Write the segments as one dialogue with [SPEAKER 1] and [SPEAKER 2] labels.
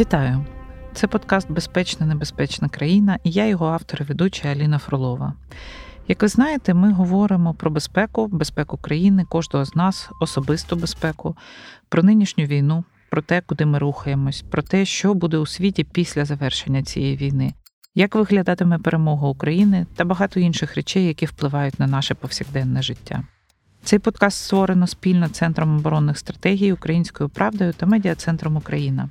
[SPEAKER 1] Вітаю! Це подкаст Безпечна небезпечна країна і я його автор і ведуча Аліна Фролова. Як ви знаєте, ми говоримо про безпеку, безпеку країни, кожного з нас, особисту безпеку, про нинішню війну, про те, куди ми рухаємось, про те, що буде у світі після завершення цієї війни, як виглядатиме перемога України та багато інших речей, які впливають на наше повсякденне життя. Цей подкаст створено спільно Центром оборонних стратегій Українською правдою та Медіа Центром Україна.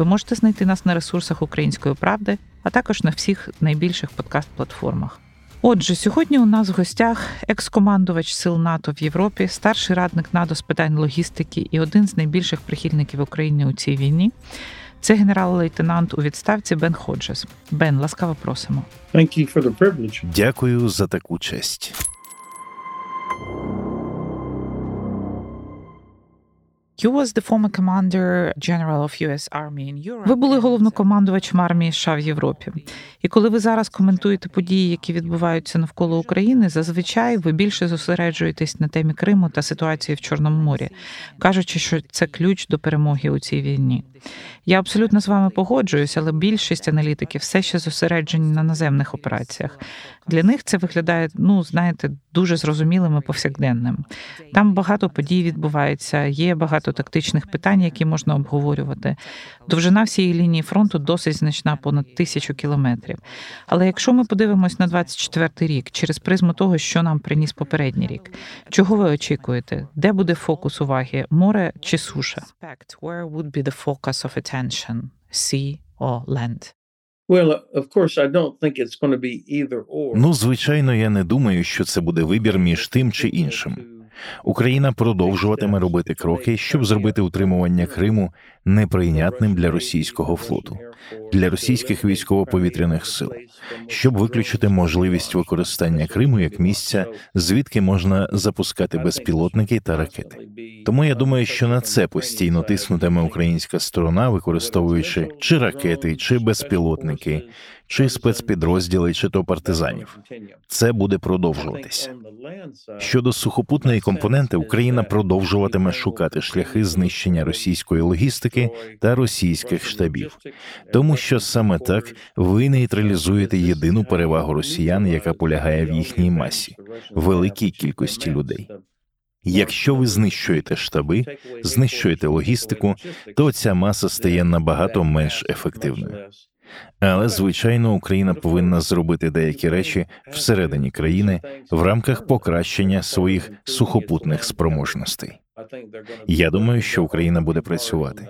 [SPEAKER 1] Ви можете знайти нас на ресурсах Української правди, а також на всіх найбільших подкаст-платформах. Отже, сьогодні у нас в гостях екс-командувач сил НАТО в Європі, старший радник НАТО з питань логістики і один з найбільших прихильників України у цій війні. Це генерал-лейтенант у відставці Бен Ходжес. Бен, ласкаво просимо.
[SPEAKER 2] Дякую за таку честь.
[SPEAKER 1] Ви були головнокомандувачем армії США в Європі. І коли ви зараз коментуєте події, які відбуваються навколо України, зазвичай ви більше зосереджуєтесь на темі Криму та ситуації в Чорному морі, кажучи, що це ключ до перемоги у цій війні. Я абсолютно з вами погоджуюсь, але більшість аналітиків все ще зосереджені на наземних операціях. Для них це виглядає, ну знаєте, дуже зрозумілим і повсякденним. Там багато подій відбувається, є багато тактичних питань, які можна обговорювати. Довжина всієї лінії фронту досить значна, понад тисячу кілометрів. Але якщо ми подивимось на 24-й рік через призму того, що нам приніс попередній рік, чого ви очікуєте? Де буде фокус уваги? Море чи суша?
[SPEAKER 2] Ну, звичайно, я не думаю, що це буде вибір між тим чи іншим. Україна продовжуватиме робити кроки, щоб зробити утримування Криму неприйнятним для російського флоту, для російських військово-повітряних сил, щоб виключити можливість використання Криму як місця, звідки можна запускати безпілотники та ракети. Тому я думаю, що на це постійно тиснутиме українська сторона, використовуючи чи ракети, чи безпілотники, чи спецпідрозділи, чи то партизанів. Це буде продовжуватися. Щодо сухопутної компоненти, Україна продовжуватиме шукати шляхи знищення російської логістики та російських штабів, тому що саме так ви нейтралізуєте єдину перевагу росіян, яка полягає в їхній масі, великій кількості людей. Якщо ви знищуєте штаби, знищуєте логістику, то ця маса стає набагато менш ефективною. Але звичайно, Україна повинна зробити деякі речі всередині країни в рамках покращення своїх сухопутних спроможностей. Я думаю, що Україна буде працювати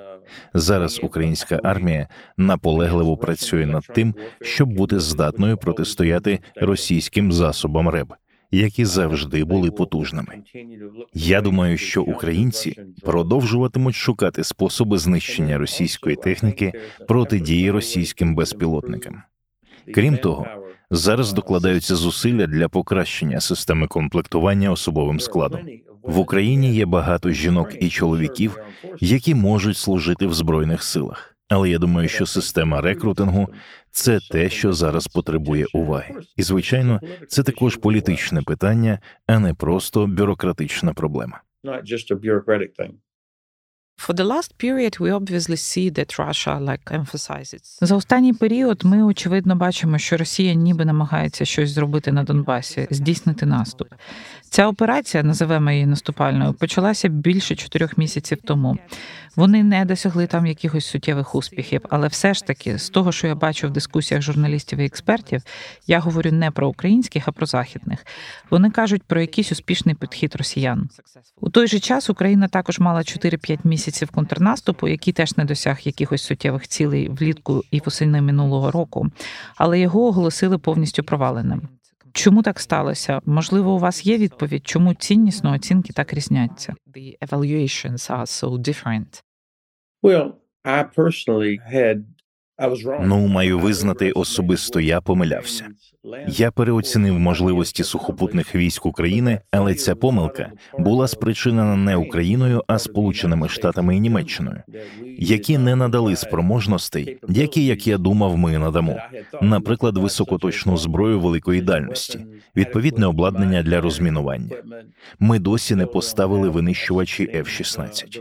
[SPEAKER 2] зараз. Українська армія наполегливо працює над тим, щоб бути здатною протистояти російським засобам РЕБ які завжди були потужними. Я думаю, що українці продовжуватимуть шукати способи знищення російської техніки протидії російським безпілотникам. Крім того, зараз докладаються зусилля для покращення системи комплектування особовим складом. В Україні є багато жінок і чоловіків, які можуть служити в збройних силах. Але я думаю, що система рекрутингу це те, що зараз потребує уваги, і звичайно, це також політичне питання, а не просто бюрократична проблема.
[SPEAKER 1] За останній період ми очевидно бачимо, що Росія ніби намагається щось зробити на Донбасі, здійснити наступ. Ця операція, називаємо її наступальною, почалася більше чотирьох місяців тому. Вони не досягли там якихось суттєвих успіхів, але все ж таки, з того, що я бачу в дискусіях журналістів і експертів, я говорю не про українських, а про західних. Вони кажуть про якийсь успішний підхід росіян. У той же час Україна також мала 4-5 місяців контрнаступу, який теж не досяг якихось суттєвих цілей влітку і восени минулого року, але його оголосили повністю проваленим. Чому так сталося? Можливо, у вас є відповідь, чому ціннісно оцінки так різняться? The evaluations are so different.
[SPEAKER 3] Well, I personally had
[SPEAKER 2] Ну, маю визнати, особисто я помилявся. Я переоцінив можливості сухопутних військ України, але ця помилка була спричинена не Україною, а Сполученими Штатами і Німеччиною, які не надали спроможностей, які, як я думав, ми надамо. Наприклад, високоточну зброю великої дальності, відповідне обладнання для розмінування. Ми досі не поставили винищувачі F-16.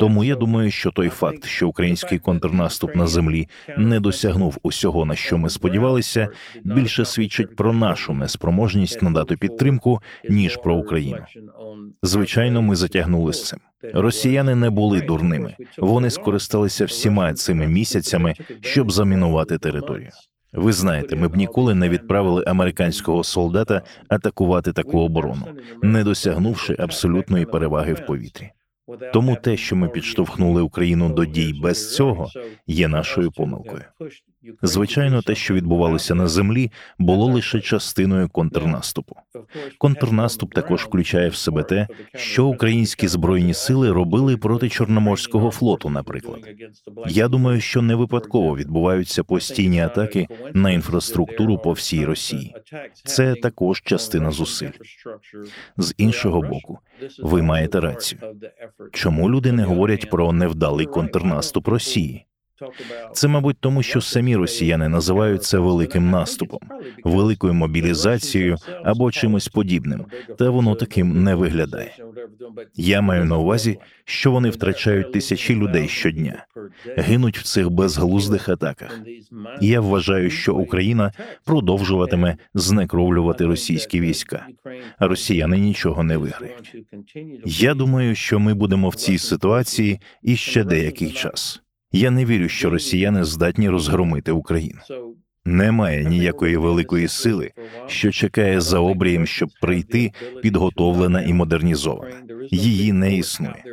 [SPEAKER 2] Тому я думаю, що той факт, що український контрнаступ на землі не досягнув усього, на що ми сподівалися, більше свідчить про нашу неспроможність надати підтримку ніж про Україну. Звичайно, ми затягнули з цим. Росіяни не були дурними. Вони скористалися всіма цими місяцями, щоб замінувати територію. Ви знаєте, ми б ніколи не відправили американського солдата атакувати таку оборону, не досягнувши абсолютної переваги в повітрі. Тому те, що ми підштовхнули Україну до дій без цього, є нашою помилкою. Звичайно, те, що відбувалося на землі, було лише частиною контрнаступу. Контрнаступ також включає в себе те, що українські збройні сили робили проти Чорноморського флоту. Наприклад, я думаю, що не випадково відбуваються постійні атаки на інфраструктуру по всій Росії. Це також частина зусиль. З іншого боку, ви маєте рацію. Чому люди не говорять про невдалий контрнаступ Росії? Це, мабуть, тому що самі росіяни називають це великим наступом, великою мобілізацією або чимось подібним, та воно таким не виглядає. Я маю на увазі, що вони втрачають тисячі людей щодня, гинуть в цих безглуздих атаках. Я вважаю, що Україна продовжуватиме знекровлювати російські війська, а росіяни нічого не виграють. Я думаю, що ми будемо в цій ситуації іще деякий час. Я не вірю, що росіяни здатні розгромити Україну. Немає ніякої великої сили, що чекає за обрієм, щоб прийти підготовлена і модернізована. Її не існує.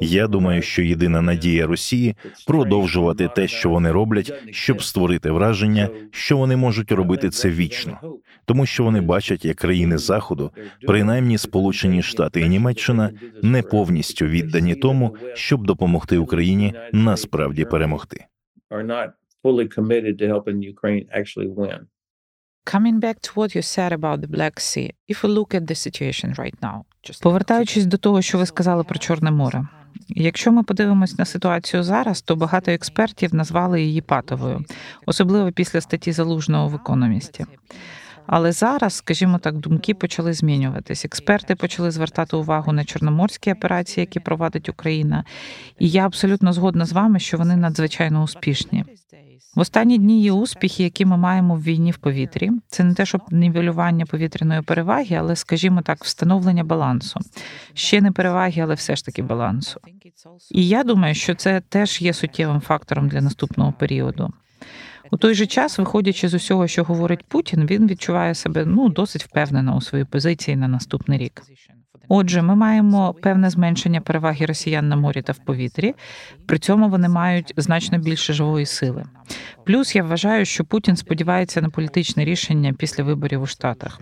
[SPEAKER 2] Я думаю, що єдина надія Росії продовжувати те, що вони роблять, щоб створити враження, що вони можуть робити це вічно, тому що вони бачать, як країни Заходу, принаймні Сполучені Штати і Німеччина, не повністю віддані тому, щоб допомогти Україні насправді перемогти.
[SPEAKER 3] fully committed to helping Ukraine actually win.
[SPEAKER 1] Coming back to what you said about the Black Sea, if we look at the situation right now, повертаючись до того, що ви сказали про Чорне море. Якщо ми подивимось на ситуацію зараз, то багато експертів назвали її патовою, особливо після статті залужного в економісті. Але зараз, скажімо так, думки почали змінюватись. Експерти почали звертати увагу на чорноморські операції, які провадить Україна. І я абсолютно згодна з вами, що вони надзвичайно успішні. В останні дні є успіхи, які ми маємо в війні в повітрі. Це не те, щоб нівелювання повітряної переваги, але, скажімо так, встановлення балансу. Ще не переваги, але все ж таки балансу. І я думаю, що це теж є суттєвим фактором для наступного періоду. У той же час, виходячи з усього, що говорить Путін, він відчуває себе ну досить впевнено у своїй позиції на наступний рік. Отже, ми маємо певне зменшення переваги росіян на морі та в повітрі. При цьому вони мають значно більше живої сили. Плюс я вважаю, що Путін сподівається на політичне рішення після виборів у Штатах.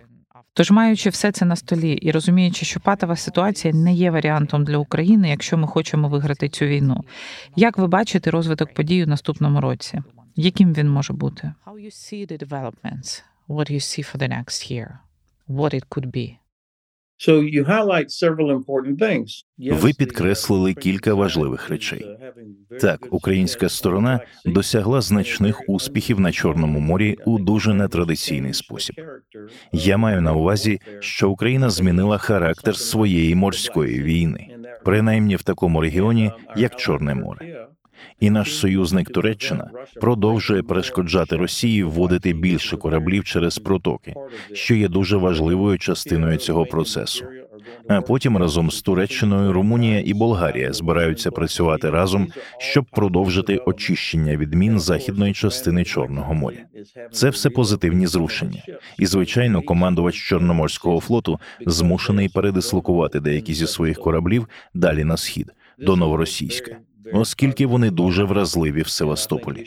[SPEAKER 1] Тож, маючи все це на столі і розуміючи, що патова ситуація не є варіантом для України, якщо ми хочемо виграти цю війну. Як ви бачите розвиток подій у наступному році? Яким він може бути? How you see the developments? What you see for the next year? What it could be?
[SPEAKER 2] Ви підкреслили кілька важливих речей. Так, українська сторона досягла значних успіхів на Чорному морі у дуже нетрадиційний спосіб. Я маю на увазі, що Україна змінила характер своєї морської війни, принаймні в такому регіоні, як Чорне море і наш союзник Туреччина продовжує перешкоджати Росії вводити більше кораблів через протоки, що є дуже важливою частиною цього процесу. А потім разом з Туреччиною Румунія і Болгарія збираються працювати разом, щоб продовжити очищення відмін західної частини Чорного моря. Це все позитивні зрушення, і звичайно, командувач Чорноморського флоту змушений передислокувати деякі зі своїх кораблів далі на схід до новоросійська. Оскільки вони дуже вразливі в Севастополі.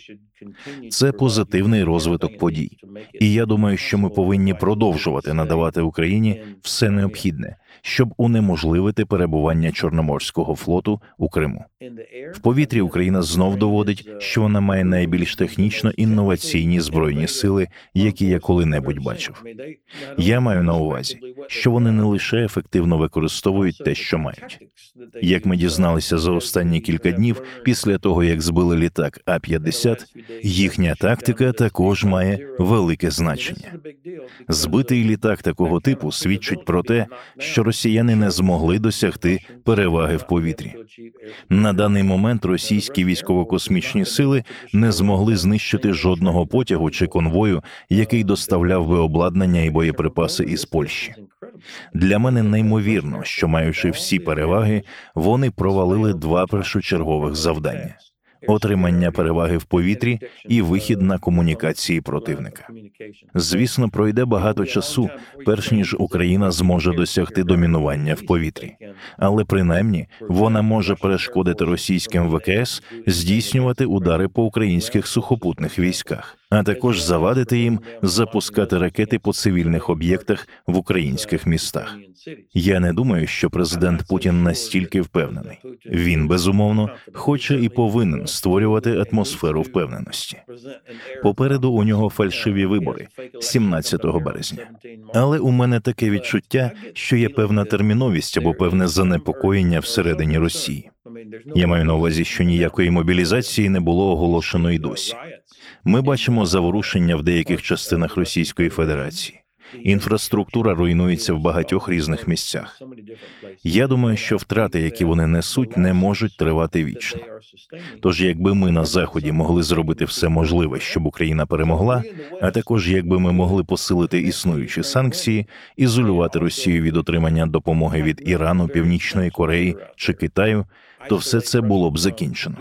[SPEAKER 2] Це позитивний розвиток подій, і я думаю, що ми повинні продовжувати надавати Україні все необхідне, щоб унеможливити перебування Чорноморського флоту у Криму. В повітрі Україна знов доводить, що вона має найбільш технічно інноваційні збройні сили, які я коли-небудь бачив. Я маю на увазі, що вони не лише ефективно використовують те, що мають. Як ми дізналися за останні кілька днів, після того як збили літак А 50 їхня тактика також має велике значення. Збитий літак такого типу свідчить про те, що росіяни не змогли досягти переваги в повітрі. На даний момент російські військово-космічні сили не змогли знищити жодного потягу чи конвою, який доставляв би обладнання і боєприпаси із Польщі. Для мене неймовірно, що маючи всі переваги, вони провалили два першочергових завдання отримання переваги в повітрі і вихід на комунікації противника. Звісно, пройде багато часу, перш ніж Україна зможе досягти домінування в повітрі, але принаймні вона може перешкодити російським ВКС здійснювати удари по українських сухопутних військах, а також завадити їм запускати ракети по цивільних об'єктах в українських містах. Я не думаю, що президент Путін настільки впевнений. Він безумовно хоче і повинен створювати атмосферу впевненості. Попереду у нього фальшиві вибори 17 березня. Але у мене таке відчуття, що є певна терміновість або певне занепокоєння всередині Росії. Я маю на увазі, що ніякої мобілізації не було оголошено й досі. Ми бачимо заворушення в деяких частинах Російської Федерації. Інфраструктура руйнується в багатьох різних місцях. Я думаю, що втрати, які вони несуть, не можуть тривати вічно. Тож, якби ми на заході могли зробити все можливе, щоб Україна перемогла, а також якби ми могли посилити існуючі санкції, ізолювати Росію від отримання допомоги від Ірану, Північної Кореї чи Китаю, то все це було б закінчено.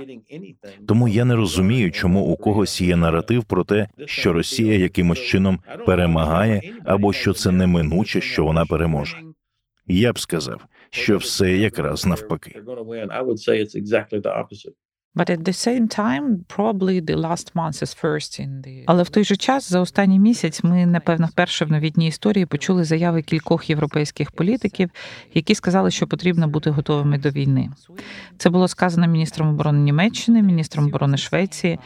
[SPEAKER 2] Тому я не розумію, чому у когось є наратив про те, що Росія якимось чином перемагає, або що це неминуче, що вона переможе. Я б сказав, що все якраз навпаки.
[SPEAKER 1] But at the same time, probably the last month is first in the... Але в той же час за останній місяць ми напевно вперше в новітній історії почули заяви кількох європейських політиків, які сказали, що потрібно бути готовими до війни. Це було сказано міністром оборони Німеччини, міністром оборони Швеції.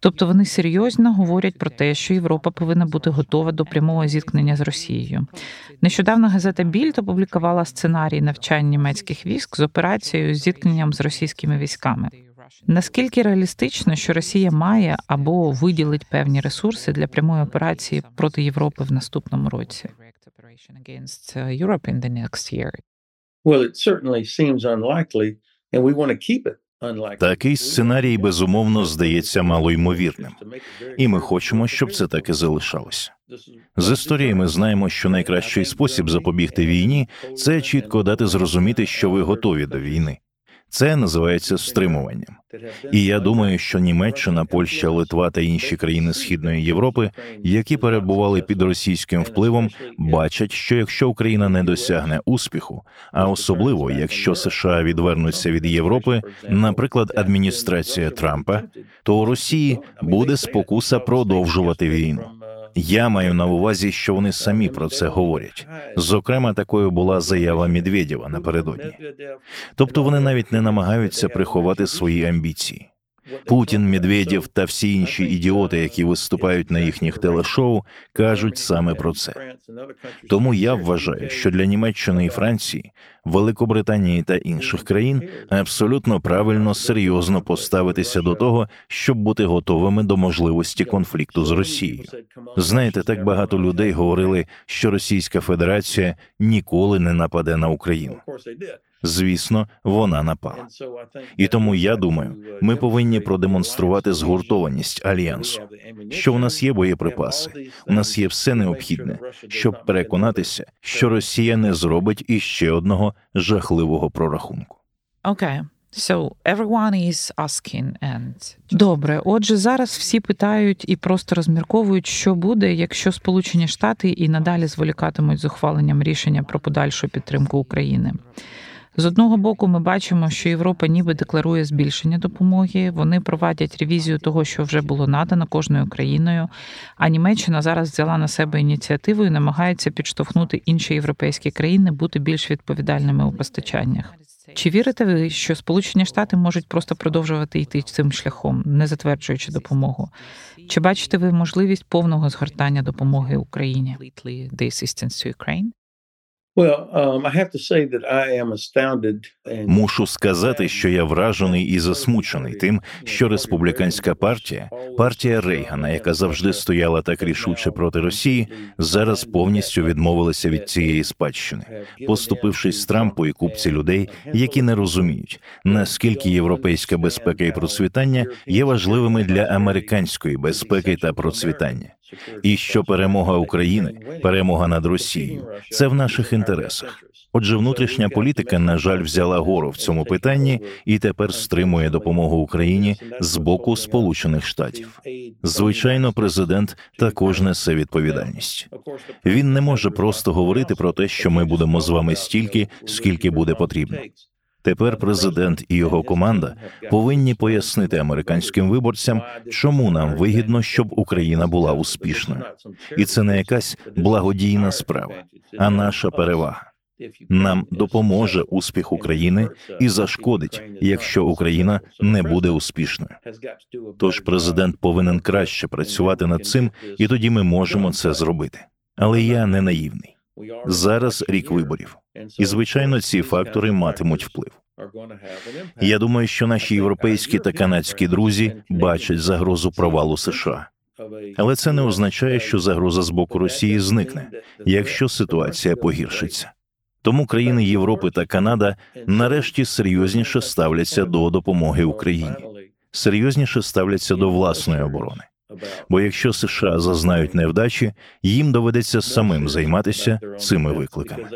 [SPEAKER 1] Тобто вони серйозно говорять про те, що Європа повинна бути готова до прямого зіткнення з Росією. Нещодавно газета Більд опублікувала сценарій навчань німецьких військ з операцією з зіткненням з російськими військами. Наскільки реалістично, що Росія має або виділить певні ресурси для прямої операції проти Європи в наступному році?
[SPEAKER 2] Такий сценарій безумовно здається малоймовірним, і ми хочемо, щоб це так і залишалося. З історії ми знаємо, що найкращий спосіб запобігти війні це чітко дати зрозуміти, що ви готові до війни. Це називається стримуванням. І я думаю, що Німеччина, Польща, Литва та інші країни Східної Європи, які перебували під російським впливом, бачать, що якщо Україна не досягне успіху, а особливо якщо США відвернуться від Європи, наприклад, адміністрація Трампа, то у Росії буде спокуса продовжувати війну. Я маю на увазі, що вони самі про це говорять. Зокрема, такою була заява Медведєва напередодні. Тобто вони навіть не намагаються приховати свої амбіції. Путін, Медведєв та всі інші ідіоти, які виступають на їхніх телешоу, кажуть саме про це. Тому я вважаю, що для Німеччини і Франції, Великобританії та інших країн абсолютно правильно серйозно поставитися до того, щоб бути готовими до можливості конфлікту з Росією. Знаєте, так багато людей говорили, що Російська Федерація ніколи не нападе на Україну звісно, вона напала. І тому я думаю, ми повинні продемонструвати згуртованість альянсу. Що у нас є боєприпаси, у нас є все необхідне, щоб переконатися, що Росія не зробить іще одного жахливого прорахунку.
[SPEAKER 1] Окей. So everyone is asking and... Добре. Отже, зараз всі питають і просто розмірковують, що буде, якщо Сполучені Штати і надалі зволікатимуть з ухваленням рішення про подальшу підтримку України. З одного боку, ми бачимо, що Європа ніби декларує збільшення допомоги. Вони проводять ревізію того, що вже було надано кожною країною. А Німеччина зараз взяла на себе ініціативу і намагається підштовхнути інші європейські країни бути більш відповідальними у постачаннях. Чи вірите ви, що Сполучені Штати можуть просто продовжувати йти цим шляхом, не затверджуючи допомогу? Чи бачите ви можливість повного згортання допомоги Україні?
[SPEAKER 2] Мушу сказати, що я вражений і засмучений тим, що республіканська партія, партія Рейгана, яка завжди стояла так рішуче проти Росії, зараз повністю відмовилася від цієї спадщини, поступившись Трампу і купці людей, які не розуміють, наскільки європейська безпека і процвітання є важливими для американської безпеки та процвітання і що перемога України, перемога над Росією це в наших інтересах. Отже, внутрішня політика, на жаль, взяла гору в цьому питанні і тепер стримує допомогу Україні з боку Сполучених Штатів. Звичайно, президент також несе відповідальність. Він не може просто говорити про те, що ми будемо з вами стільки, скільки буде потрібно. Тепер президент і його команда повинні пояснити американським виборцям, чому нам вигідно, щоб Україна була успішною, і це не якась благодійна справа, а наша перевага. Нам допоможе успіх України і зашкодить, якщо Україна не буде успішною. Тож президент повинен краще працювати над цим, і тоді ми можемо це зробити. Але я не наївний. Зараз рік виборів, і звичайно, ці фактори матимуть вплив. Я думаю, що наші європейські та канадські друзі бачать загрозу провалу США. Але це не означає, що загроза з боку Росії зникне, якщо ситуація погіршиться. Тому країни Європи та Канада нарешті серйозніше ставляться до допомоги Україні, серйозніше ставляться до власної оборони. Бо якщо США зазнають невдачі, їм доведеться самим займатися цими викликами.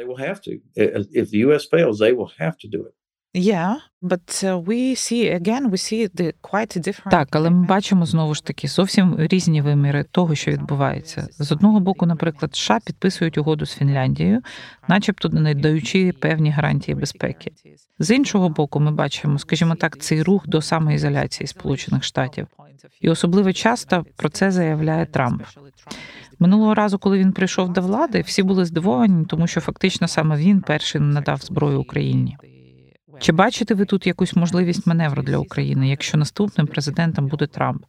[SPEAKER 1] Yeah, but uh, we see again, we see the quite different... Так, але ми бачимо знову ж таки зовсім різні виміри того, що відбувається. З одного боку, наприклад, США підписують угоду з Фінляндією, начебто не даючи певні гарантії безпеки. З іншого боку, ми бачимо, скажімо так, цей рух до самоізоляції Сполучених Штатів, і особливо часто про це заявляє Трамп. Минулого разу, коли він прийшов до влади, всі були здивовані, тому що фактично саме він перший надав зброю Україні. Чи бачите ви тут якусь можливість маневру для України, якщо наступним президентом буде Трамп?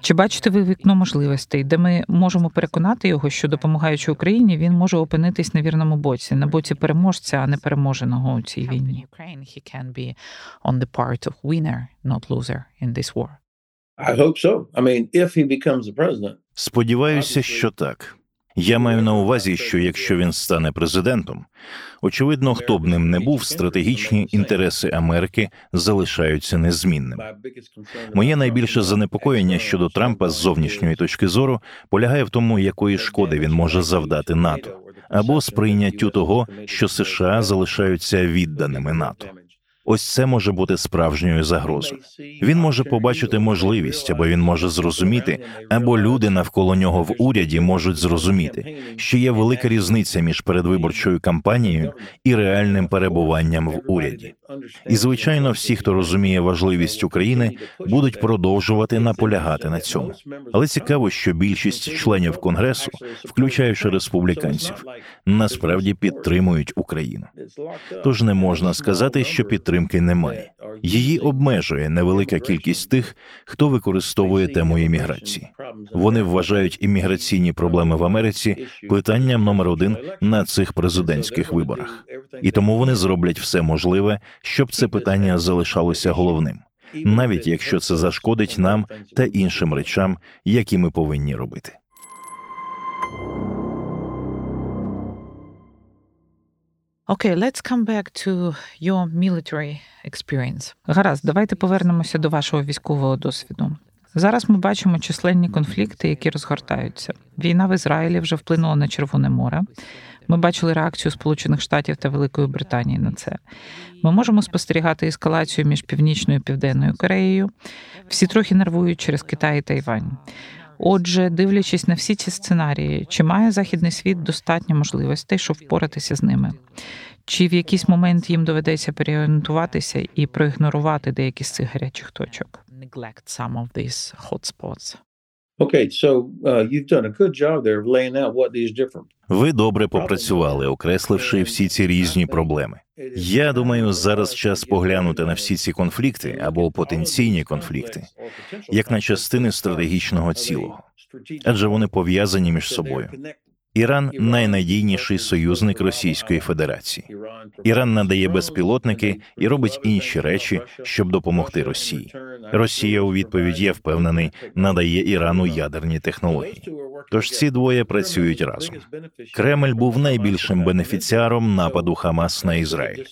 [SPEAKER 1] Чи бачите ви вікно можливостей, де ми можемо переконати його, що допомагаючи Україні, він може опинитись на вірному боці, на боці переможця, а не переможеного у цій війні?
[SPEAKER 2] Сподіваюся, що так. Я маю на увазі, що якщо він стане президентом, очевидно, хто б ним не був, стратегічні інтереси Америки залишаються незмінними. Моє найбільше занепокоєння щодо Трампа з зовнішньої точки зору полягає в тому, якої шкоди він може завдати НАТО, або сприйняттю того, що США залишаються відданими НАТО. Ось це може бути справжньою загрозою. Він може побачити можливість, або він може зрозуміти, або люди навколо нього в уряді можуть зрозуміти, що є велика різниця між передвиборчою кампанією і реальним перебуванням в уряді. І звичайно, всі, хто розуміє важливість України, будуть продовжувати наполягати на цьому. Але цікаво, що більшість членів конгресу, включаючи республіканців, насправді підтримують Україну. Тож не можна сказати, що підтримки немає. Її обмежує невелика кількість тих, хто використовує тему імміграції. Вони вважають імміграційні проблеми в Америці питанням номер один на цих президентських виборах, і тому вони зроблять все можливе, щоб це питання залишалося головним, навіть якщо це зашкодить нам та іншим речам, які ми повинні робити.
[SPEAKER 1] Okay, let's come back to your military experience. Гаразд, давайте повернемося до вашого військового досвіду. Зараз ми бачимо численні конфлікти, які розгортаються. Війна в Ізраїлі вже вплинула на Червоне море. Ми бачили реакцію Сполучених Штатів та Великої Британії на це. Ми можемо спостерігати ескалацію між північною і південною Кореєю. Всі трохи нервують через Китай і Тайвань. Отже, дивлячись на всі ці сценарії, чи має західний світ достатньо можливостей, щоб впоратися з ними? Чи в якийсь момент їм доведеться переорієнтуватися і проігнорувати деякі з цих гарячих точок?
[SPEAKER 3] Okay, so uh, you've done a good job there of laying out what these different
[SPEAKER 2] Ви добре попрацювали, окресливши всі ці різні проблеми. Я думаю, зараз час поглянути на всі ці конфлікти або потенційні конфлікти як на частини стратегічного цілого, адже вони пов'язані між собою. Іран найнадійніший союзник Російської Федерації. Іран надає безпілотники і робить інші речі, щоб допомогти Росії. Росія у відповідь я впевнений надає Ірану ядерні технології. Тож ці двоє працюють разом. Кремль був найбільшим бенефіціаром нападу Хамас на Ізраїль,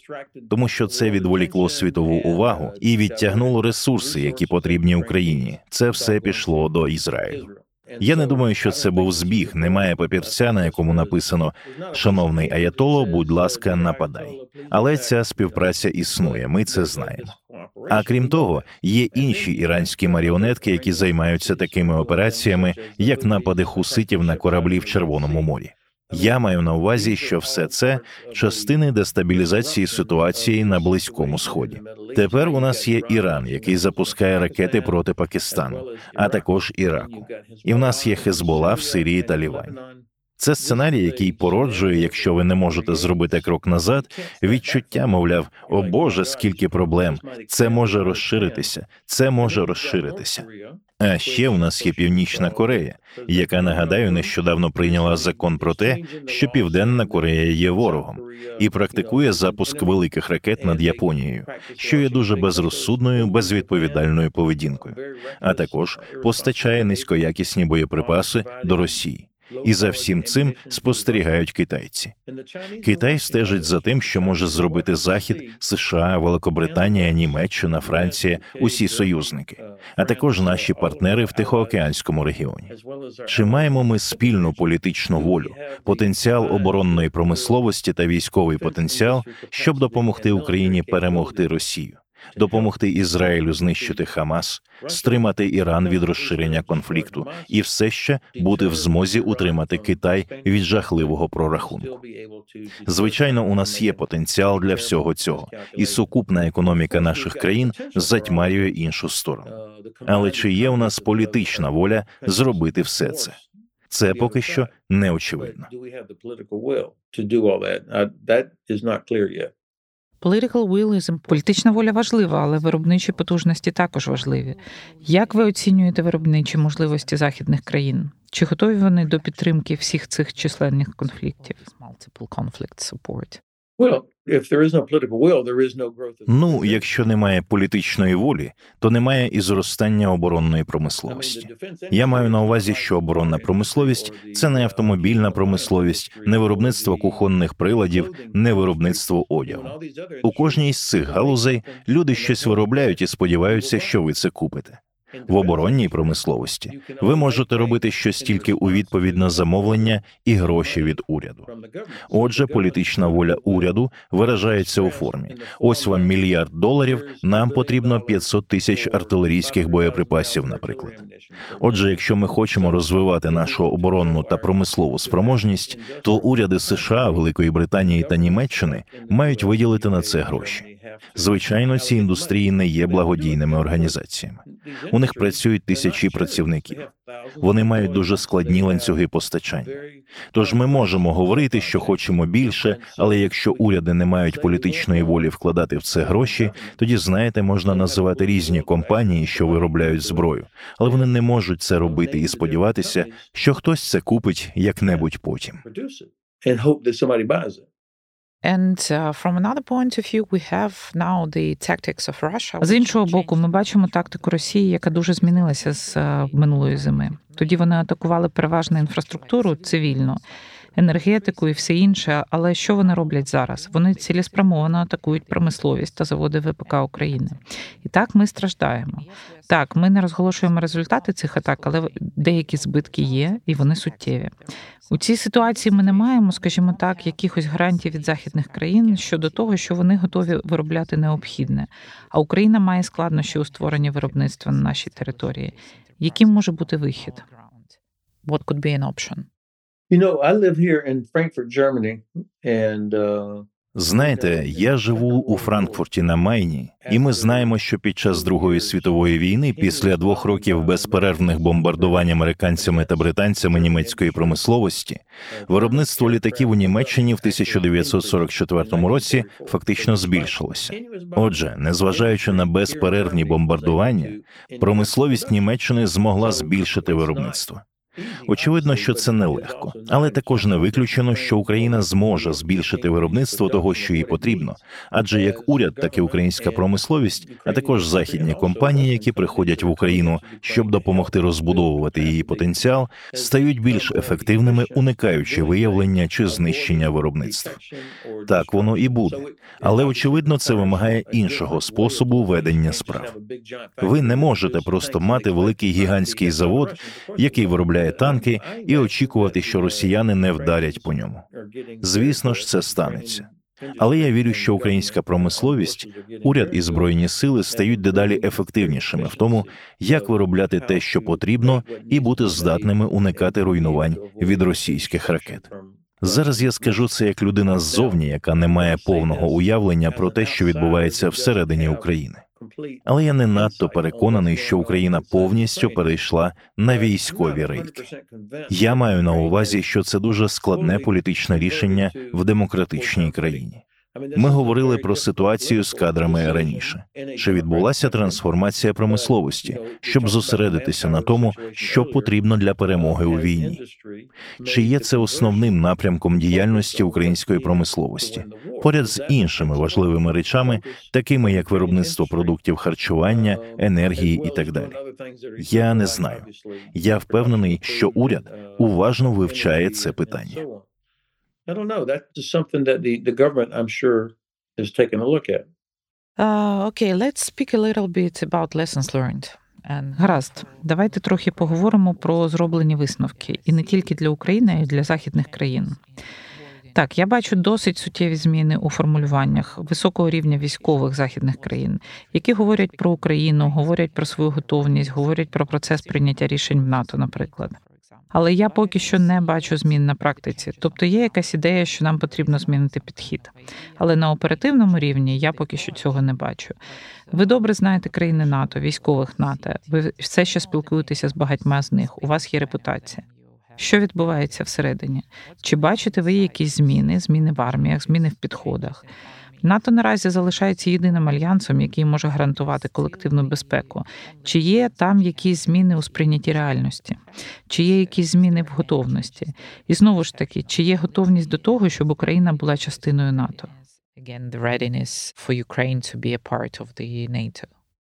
[SPEAKER 2] тому що це відволікло світову увагу і відтягнуло ресурси, які потрібні Україні. Це все пішло до Ізраїлю. Я не думаю, що це був збіг. Немає папірця, на якому написано Шановний Аятоло, будь ласка, нападай. Але ця співпраця існує. Ми це знаємо. А крім того, є інші іранські маріонетки, які займаються такими операціями, як напади хуситів на кораблі в Червоному морі. Я маю на увазі, що все це частини дестабілізації ситуації на близькому сході. Тепер у нас є Іран, який запускає ракети проти Пакистану, а також Іраку. І в нас є Хезбола в Сирії та Лівані. Це сценарій, який породжує, якщо ви не можете зробити крок назад, відчуття, мовляв, о Боже, скільки проблем! Це може розширитися, це може розширитися. А ще у нас є Північна Корея, яка нагадаю нещодавно прийняла закон про те, що Південна Корея є ворогом і практикує запуск великих ракет над Японією, що є дуже безрозсудною, безвідповідальною поведінкою, а також постачає низькоякісні боєприпаси до Росії. І за всім цим спостерігають китайці. Китай стежить за тим, що може зробити Захід, США, Великобританія, Німеччина, Франція, усі союзники, а також наші партнери в Тихоокеанському регіоні. Чи маємо ми спільну політичну волю, потенціал оборонної промисловості та військовий потенціал, щоб допомогти Україні перемогти Росію? Допомогти Ізраїлю знищити Хамас, стримати Іран від розширення конфлікту і все ще бути в змозі утримати Китай від жахливого прорахунку. Звичайно, у нас є потенціал для всього цього, і сукупна економіка наших країн затьмарює іншу сторону. Але чи є у нас політична воля зробити все це? Це поки що не очевидно.
[SPEAKER 1] Political will політична воля важлива, але виробничі потужності також важливі. Як ви оцінюєте виробничі можливості західних країн? Чи готові вони до підтримки всіх цих численних конфліктів?
[SPEAKER 2] Ну, якщо немає політичної волі, то немає і зростання оборонної промисловості. Я маю на увазі, що оборонна промисловість це не автомобільна промисловість, не виробництво кухонних приладів, не виробництво одягу. У кожній з цих галузей люди щось виробляють і сподіваються, що ви це купите в оборонній промисловості. Ви можете робити щось тільки у відповідь на замовлення і гроші від уряду. Отже, політична воля уряду виражається у формі: ось вам мільярд доларів. Нам потрібно 500 тисяч артилерійських боєприпасів. Наприклад, отже, якщо ми хочемо розвивати нашу оборонну та промислову спроможність, то уряди США, Великої Британії та Німеччини мають виділити на це гроші. Звичайно, ці індустрії не є благодійними організаціями. У них працюють тисячі працівників. Вони мають дуже складні ланцюги постачання. Тож ми можемо говорити, що хочемо більше, але якщо уряди не мають політичної волі вкладати в це гроші, тоді знаєте, можна називати різні компанії, що виробляють зброю, але вони не можуть це робити і сподіватися, що хтось це купить як-небудь потім.
[SPEAKER 1] And uh, from another point of view, we have now the tactics of Russia. З іншого боку, ми бачимо тактику Росії, яка дуже змінилася з uh, минулої зими. Тоді вони атакували переважно інфраструктуру цивільну, енергетику і все інше. Але що вони роблять зараз? Вони цілеспрямовано атакують промисловість та заводи ВПК України. І так ми страждаємо. Так, ми не розголошуємо результати цих атак, але деякі збитки є, і вони суттєві. У цій ситуації ми не маємо, скажімо так, якихось гарантій від західних країн щодо того, що вони готові виробляти необхідне. А Україна має складнощі у створенні виробництва на нашій території. Яким може бути вихід? What could be an option?
[SPEAKER 3] You know, I live here in Frankfurt, Germany, and uh,
[SPEAKER 2] Знаєте, я живу у Франкфурті на Майні, і ми знаємо, що під час Другої світової війни, після двох років безперервних бомбардувань американцями та британцями німецької промисловості, виробництво літаків у Німеччині в 1944 році фактично збільшилося. Отже, незважаючи на безперервні бомбардування, промисловість Німеччини змогла збільшити виробництво. Очевидно, що це нелегко, але також не виключено, що Україна зможе збільшити виробництво того, що їй потрібно, адже як уряд, так і українська промисловість, а також західні компанії, які приходять в Україну, щоб допомогти розбудовувати її потенціал, стають більш ефективними, уникаючи виявлення чи знищення виробництва. Так воно і буде, але очевидно, це вимагає іншого способу ведення справ. Ви не можете просто мати великий гігантський завод, який виробляє виробляє танки, і очікувати, що росіяни не вдарять по ньому. Звісно ж, це станеться. Але я вірю, що українська промисловість, уряд і збройні сили стають дедалі ефективнішими в тому, як виробляти те, що потрібно, і бути здатними уникати руйнувань від російських ракет. Зараз я скажу це як людина ззовні, яка не має повного уявлення про те, що відбувається всередині України. Але я не надто переконаний, що Україна повністю перейшла на військові рейки. Я маю на увазі, що це дуже складне політичне рішення в демократичній країні. Ми говорили про ситуацію з кадрами раніше. Чи відбулася трансформація промисловості, щоб зосередитися на тому, що потрібно для перемоги у війні? Чи є це основним напрямком діяльності української промисловості, поряд з іншими важливими речами, такими як виробництво продуктів харчування, енергії і так далі? Я не знаю. Я впевнений, що уряд уважно вивчає це питання.
[SPEAKER 3] I don't know. That's something that the, the government, I'm sure, is taking a look at.
[SPEAKER 1] Uh, okay, let's speak a little bit about lessons learned. And... Гаразд, давайте трохи поговоримо про зроблені висновки, і не тільки для України, а й для західних країн. Так, я бачу досить суттєві зміни у формулюваннях високого рівня військових західних країн, які говорять про Україну, говорять про свою готовність, говорять про процес прийняття рішень в НАТО, наприклад. Але я поки що не бачу змін на практиці. Тобто є якась ідея, що нам потрібно змінити підхід. Але на оперативному рівні я поки що цього не бачу. Ви добре знаєте країни НАТО, військових НАТО. Ви все ще спілкуєтеся з багатьма з них. У вас є репутація. Що відбувається всередині? Чи бачите ви якісь зміни, зміни в арміях, зміни в підходах? НАТО наразі залишається єдиним альянсом, який може гарантувати колективну безпеку. Чи є там якісь зміни у сприйнятті реальності, чи є якісь зміни в готовності? І знову ж таки, чи є готовність до того, щоб Україна була частиною НАТО?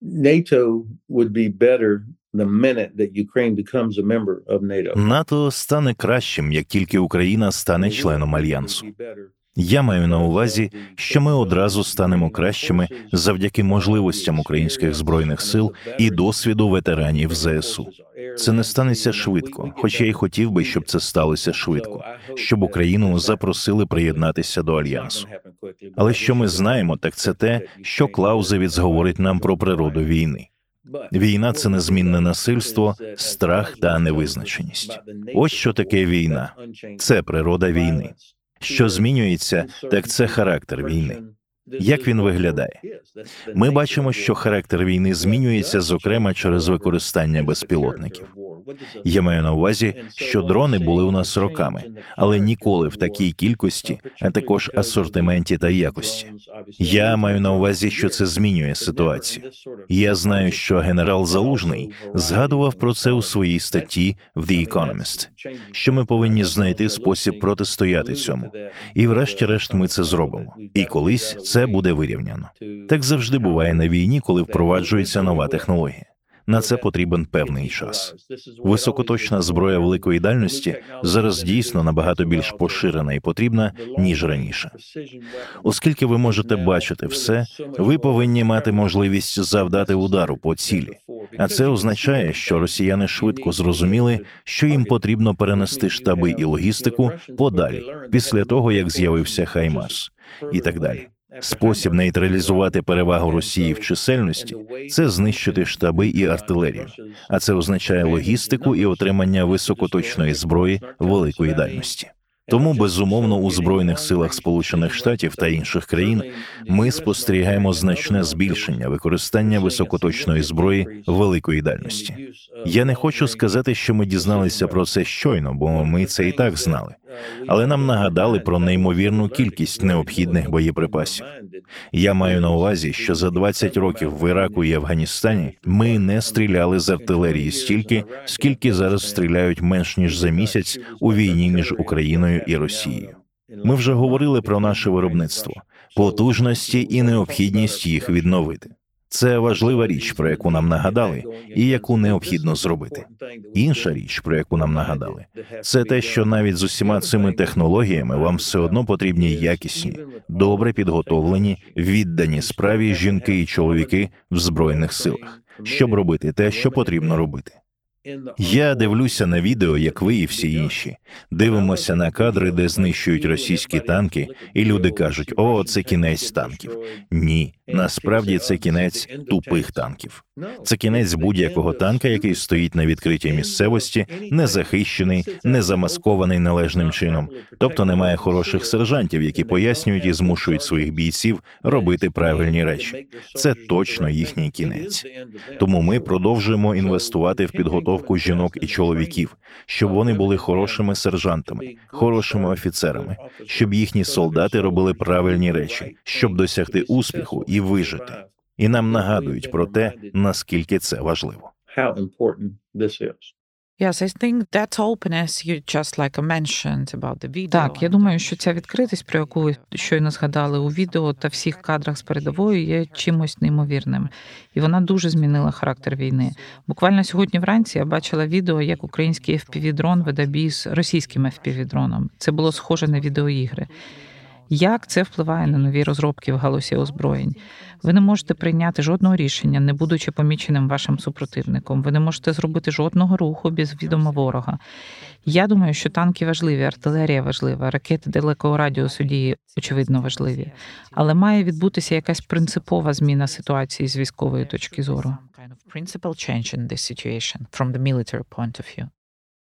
[SPEAKER 1] NATO
[SPEAKER 3] would be better the minute that Ukraine becomes a member of NATO.
[SPEAKER 2] НАТО стане кращим, як тільки Україна стане членом альянсу. Я маю на увазі, що ми одразу станемо кращими завдяки можливостям українських збройних сил і досвіду ветеранів ЗСУ. Це не станеться швидко, хоч я й хотів би, щоб це сталося швидко, щоб Україну запросили приєднатися до альянсу. Але що ми знаємо, так це те, що Клаузевіц говорить нам про природу війни. Війна це незмінне насильство, страх та невизначеність. Ось що таке війна, це природа війни. Що змінюється, так це характер війни. Як він виглядає? Ми бачимо, що характер війни змінюється, зокрема через використання безпілотників. Я маю на увазі, що дрони були у нас роками, але ніколи в такій кількості, а також асортименті та якості. Я маю на увазі, що це змінює ситуацію. Я знаю, що генерал Залужний згадував про це у своїй статті в The Economist, що ми повинні знайти спосіб протистояти цьому, і, врешті-решт, ми це зробимо. І колись це буде вирівняно. Так завжди буває на війні, коли впроваджується нова технологія. На це потрібен певний час. Високоточна зброя великої дальності зараз дійсно набагато більш поширена і потрібна ніж раніше. Оскільки ви можете бачити все, ви повинні мати можливість завдати удару по цілі. А це означає, що росіяни швидко зрозуміли, що їм потрібно перенести штаби і логістику подалі після того, як з'явився Хаймарс, і так далі. Спосіб нейтралізувати перевагу Росії в чисельності це знищити штаби і артилерію, а це означає логістику і отримання високоточної зброї великої дальності. Тому безумовно у збройних силах Сполучених Штатів та інших країн ми спостерігаємо значне збільшення використання високоточної зброї великої дальності. Я не хочу сказати, що ми дізналися про це щойно, бо ми це і так знали. Але нам нагадали про неймовірну кількість необхідних боєприпасів. Я маю на увазі, що за 20 років в Іраку і Афганістані ми не стріляли з артилерії стільки, скільки зараз стріляють менш ніж за місяць у війні між Україною і Росією. Ми вже говорили про наше виробництво, потужності і необхідність їх відновити. Це важлива річ, про яку нам нагадали, і яку необхідно зробити. Інша річ, про яку нам нагадали, це те, що навіть з усіма цими технологіями вам все одно потрібні якісні, добре підготовлені, віддані справі жінки і чоловіки в збройних силах, щоб робити те, що потрібно робити. Я дивлюся на відео, як ви і всі інші. Дивимося на кадри, де знищують російські танки, і люди кажуть: о, це кінець танків. Ні, насправді це кінець тупих танків. Це кінець будь-якого танка, який стоїть на відкритій місцевості, незахищений, не замаскований належним чином. Тобто немає хороших сержантів, які пояснюють і змушують своїх бійців робити правильні речі. Це точно їхній кінець. Тому ми продовжуємо інвестувати в підготовку жінок і чоловіків, щоб вони були хорошими сержантами, хорошими офіцерами, щоб їхні солдати робили правильні речі, щоб досягти успіху і вижити і нам нагадують про те, наскільки це важливо.
[SPEAKER 1] Yes, I think that openness you just like mentioned about the video. Так, я думаю, що ця відкритість, про яку ви щойно згадали у відео та всіх кадрах з передової, є чимось неймовірним, і вона дуже змінила характер війни. Буквально сьогодні вранці я бачила відео, як український FPV-дрон веде бій з російським FPV-дроном. Це було схоже на відеоігри. Як це впливає на нові розробки в галузі озброєнь? Ви не можете прийняти жодного рішення, не будучи поміченим вашим супротивником. Ви не можете зробити жодного руху без відома ворога. Я думаю, що танки важливі, артилерія важлива, ракети далекого радіусу дії очевидно важливі, але має відбутися якась принципова зміна ситуації з військової точки зору.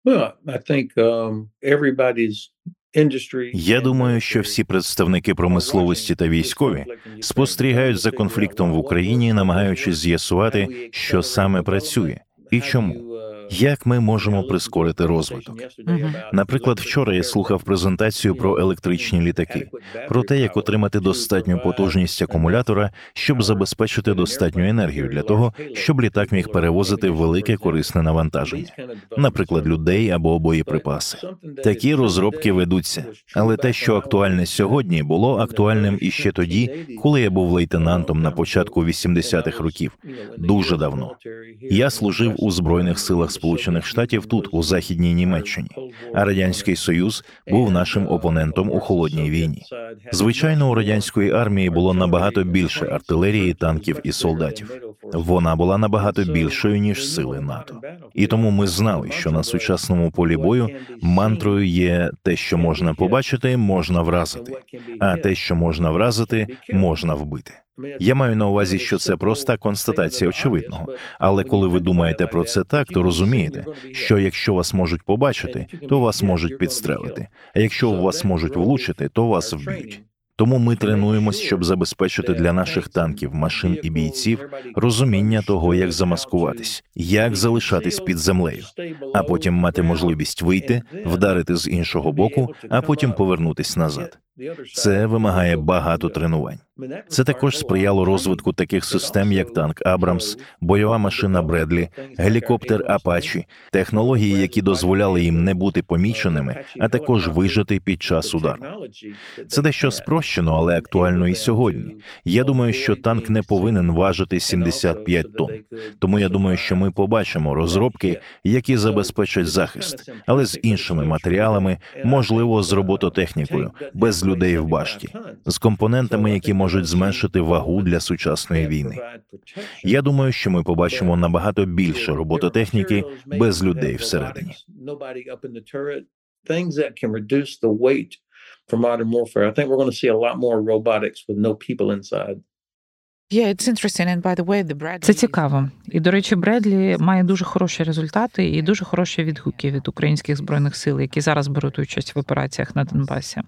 [SPEAKER 3] Well, I think um, everybody's
[SPEAKER 2] я думаю, що всі представники промисловості та військові спостерігають за конфліктом в Україні, намагаючись з'ясувати, що саме працює і чому. Як ми можемо прискорити розвиток? Наприклад, вчора я слухав презентацію про електричні літаки, про те, як отримати достатню потужність акумулятора, щоб забезпечити достатню енергію для того, щоб літак міг перевозити велике корисне навантаження, наприклад, людей або боєприпаси. Такі розробки ведуться, але те, що актуальне сьогодні, було актуальним і ще тоді, коли я був лейтенантом на початку 80-х років. Дуже давно я служив у збройних силах. Сполучених Штатів тут, у західній Німеччині, а радянський союз був нашим опонентом у холодній війні. Звичайно, у радянської армії було набагато більше артилерії, танків і солдатів. Вона була набагато більшою ніж сили НАТО. І тому ми знали, що на сучасному полі бою мантрою є те, що можна побачити, можна вразити, а те, що можна вразити, можна вбити. Я маю на увазі, що це проста констатація очевидного. Але коли ви думаєте про це так, то розумієте, що якщо вас можуть побачити, то вас можуть підстрелити. А якщо вас можуть влучити, то вас вб'ють. Тому ми тренуємось, щоб забезпечити для наших танків, машин і бійців розуміння того, як замаскуватись, як залишатись під землею, а потім мати можливість вийти, вдарити з іншого боку, а потім повернутись назад. Це вимагає багато тренувань. Це також сприяло розвитку таких систем, як танк Абрамс, бойова машина Бредлі, гелікоптер Апачі, технології, які дозволяли їм не бути поміченими, а також вижити під час удару. Це дещо спрощено, але актуально і сьогодні. Я думаю, що танк не повинен важити 75 тонн. Тому я думаю, що ми побачимо розробки, які забезпечать захист, але з іншими матеріалами, можливо, з робототехнікою, без людей в башті, з компонентами, які можуть зменшити вагу для сучасної війни. Я думаю, що ми побачимо набагато більше робототехніки без людей всередині.
[SPEAKER 3] For modern warfare, I think we're going to see a lot more robotics with no people inside.
[SPEAKER 1] Це цікаво. І до речі, Бредлі має дуже хороші результати і дуже хороші відгуки від українських збройних сил, які зараз беруть участь в операціях на Донбасі.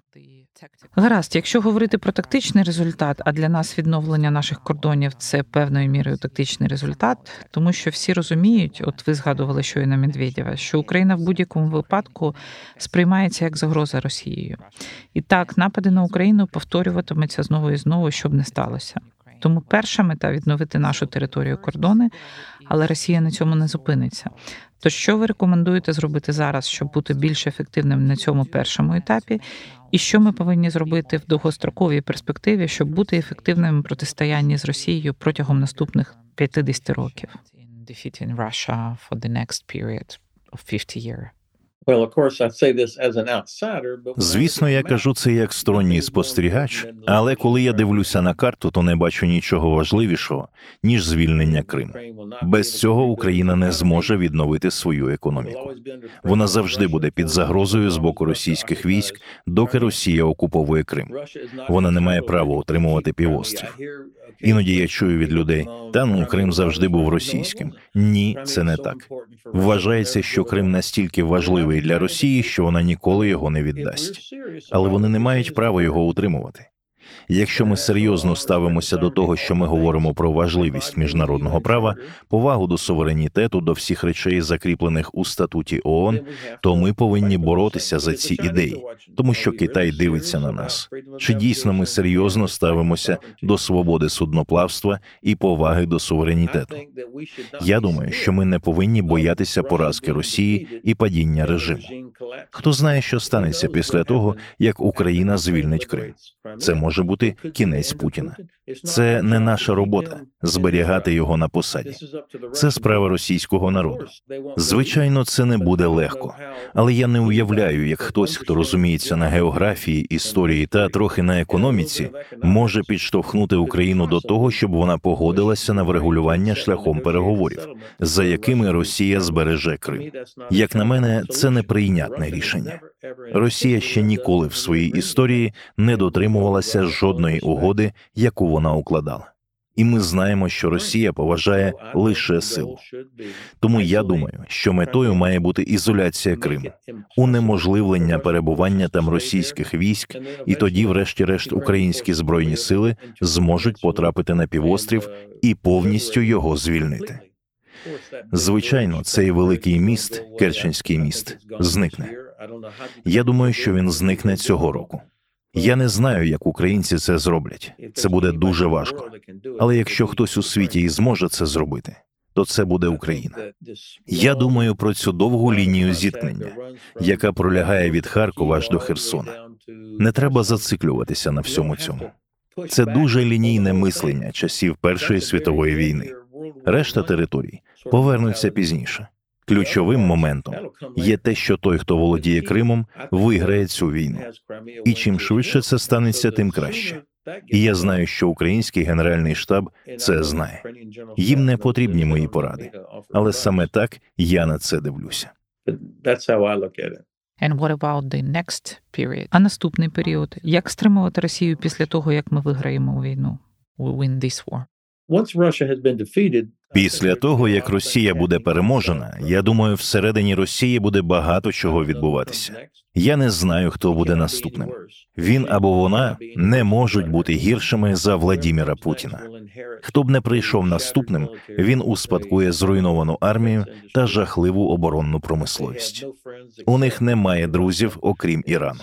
[SPEAKER 1] Гаразд, якщо говорити про тактичний результат, а для нас відновлення наших кордонів це певною мірою тактичний результат, тому що всі розуміють, от ви згадували щойно Медведєва, що Україна в будь-якому випадку сприймається як загроза Росією, і так напади на Україну повторюватимуться знову і знову, щоб не сталося. Тому перша мета відновити нашу територію кордони, але Росія на цьому не зупиниться. То що ви рекомендуєте зробити зараз, щоб бути більш ефективним на цьому першому етапі? І що ми повинні зробити в довгостроковій перспективі, щоб бути ефективним в протистоянні з Росією протягом наступних 50 років?
[SPEAKER 2] Звісно, я кажу це як сторонній спостерігач, але коли я дивлюся на карту, то не бачу нічого важливішого ніж звільнення Криму. Без цього Україна не зможе відновити свою економіку. Вона завжди буде під загрозою з боку російських військ, доки Росія окуповує Крим. Вона не має права утримувати півострів. Іноді я чую від людей, та ну Крим завжди був російським. Ні, це не так. Вважається, що Крим настільки важливий для Росії, що вона ніколи його не віддасть, але вони не мають права його утримувати. Якщо ми серйозно ставимося до того, що ми говоримо про важливість міжнародного права, повагу до суверенітету, до всіх речей, закріплених у статуті ООН, то ми повинні боротися за ці ідеї, тому що Китай дивиться на нас. Чи дійсно ми серйозно ставимося до свободи судноплавства і поваги до суверенітету? Я думаю, що ми не повинні боятися поразки Росії і падіння режиму. Хто знає, що станеться після того, як Україна звільнить Крим? Це може бути кінець Путіна. Це не наша робота зберігати його на посаді. Це справа російського народу. Звичайно, це не буде легко, але я не уявляю, як хтось, хто розуміється на географії, історії та трохи на економіці, може підштовхнути Україну до того, щоб вона погодилася на врегулювання шляхом переговорів, за якими Росія збереже Крим. Як на мене, це неприйнятне рішення. Росія ще ніколи в своїй історії не дотримувалася жодної угоди, яку вона укладала. І ми знаємо, що Росія поважає лише силу. Тому я думаю, що метою має бути ізоляція Криму, унеможливлення перебування там російських військ, і тоді, врешті-решт, українські збройні сили зможуть потрапити на півострів і повністю його звільнити. Звичайно, цей великий міст, Керченський міст, зникне. Я думаю, що він зникне цього року. Я не знаю, як українці це зроблять. Це буде дуже важко. Але якщо хтось у світі і зможе це зробити, то це буде Україна. Я думаю про цю довгу лінію зіткнення, яка пролягає від Харкова аж до Херсона. Не треба зациклюватися на всьому цьому. Це дуже лінійне мислення часів Першої світової війни. Решта територій повернуться пізніше. Ключовим моментом є те, що той, хто володіє Кримом, виграє цю війну. І чим швидше це станеться, тим краще. І я знаю, що український генеральний штаб це знає. Їм не потрібні мої поради, але саме так я на це дивлюся.
[SPEAKER 1] And what about the next period? А наступний період як стримувати Росію після того, як ми виграємо війну? We win this war.
[SPEAKER 3] Once Russia has been defeated,
[SPEAKER 2] Після того, як Росія буде переможена, я думаю, всередині Росії буде багато чого відбуватися. Я не знаю, хто буде наступним. Він або вона не можуть бути гіршими за Владіміра Путіна. Хто б не прийшов наступним, він успадкує зруйновану армію та жахливу оборонну промисловість. У них немає друзів, окрім Ірану.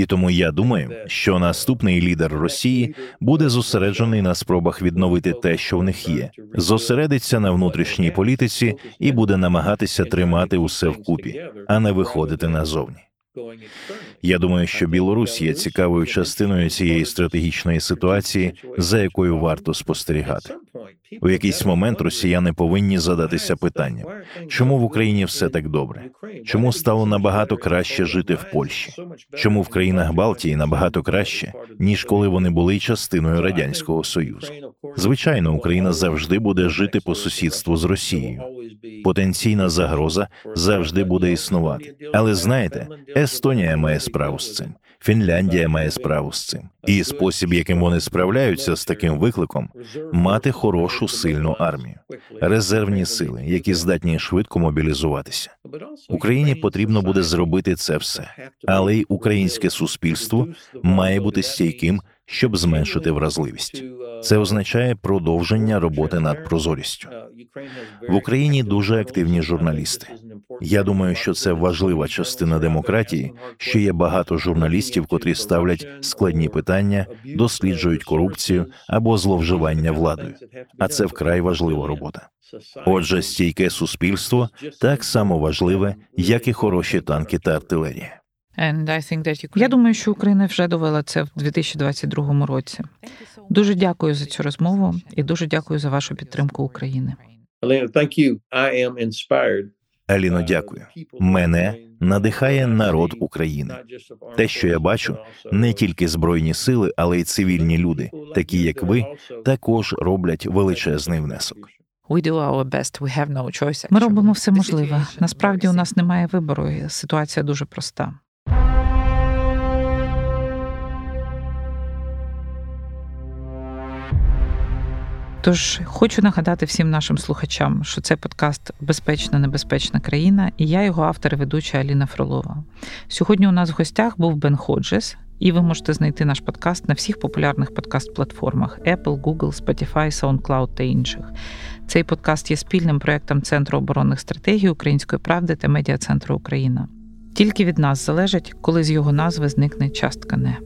[SPEAKER 2] І тому я думаю, що наступний лідер Росії буде зосереджений на спробах відновити те, що в них є, зосередиться на внутрішній політиці і буде намагатися тримати усе вкупі, а не виходити назовні. Я думаю, що Білорусь є цікавою частиною цієї стратегічної ситуації, за якою варто спостерігати. У якийсь момент росіяни повинні задатися питанням, чому в Україні все так добре? Чому стало набагато краще жити в Польщі? Чому в країнах Балтії набагато краще, ніж коли вони були частиною радянського союзу? Звичайно, Україна завжди буде жити по сусідству з Росією. Потенційна загроза завжди буде існувати. Але знаєте, Естонія має справу з цим. Фінляндія має справу з цим, і спосіб, яким вони справляються з таким викликом, мати хорошу сильну армію, резервні сили, які здатні швидко мобілізуватися. Україні потрібно буде зробити це все, але й українське суспільство має бути стійким, щоб зменшити вразливість. Це означає продовження роботи над прозорістю. В Україні дуже активні журналісти. Я думаю, що це важлива частина демократії. що є багато журналістів, котрі ставлять складні питання, досліджують корупцію або зловживання владою. А це вкрай важлива робота. Отже, стійке суспільство так само важливе, як і хороші танки та артилерія.
[SPEAKER 1] Я думаю, що Україна вже довела це в 2022 році. Дуже дякую за цю розмову і дуже дякую за вашу підтримку України.
[SPEAKER 2] Аліно, дякую. Мене надихає народ України. Те, що я бачу, не тільки збройні сили, але й цивільні люди, такі як ви, також роблять величезний внесок.
[SPEAKER 1] Ми робимо все можливе. Насправді у нас немає вибору. Ситуація дуже проста. Тож хочу нагадати всім нашим слухачам, що це подкаст Безпечна небезпечна країна, і я його автор і ведуча Аліна Фролова. Сьогодні у нас в гостях був Бен Ходжес, і ви можете знайти наш подкаст на всіх популярних подкаст-платформах Apple, Google, Spotify, SoundCloud та інших. Цей подкаст є спільним проектом Центру оборонних стратегій Української правди та медіа центру Україна. Тільки від нас залежить, коли з його назви зникне частка не.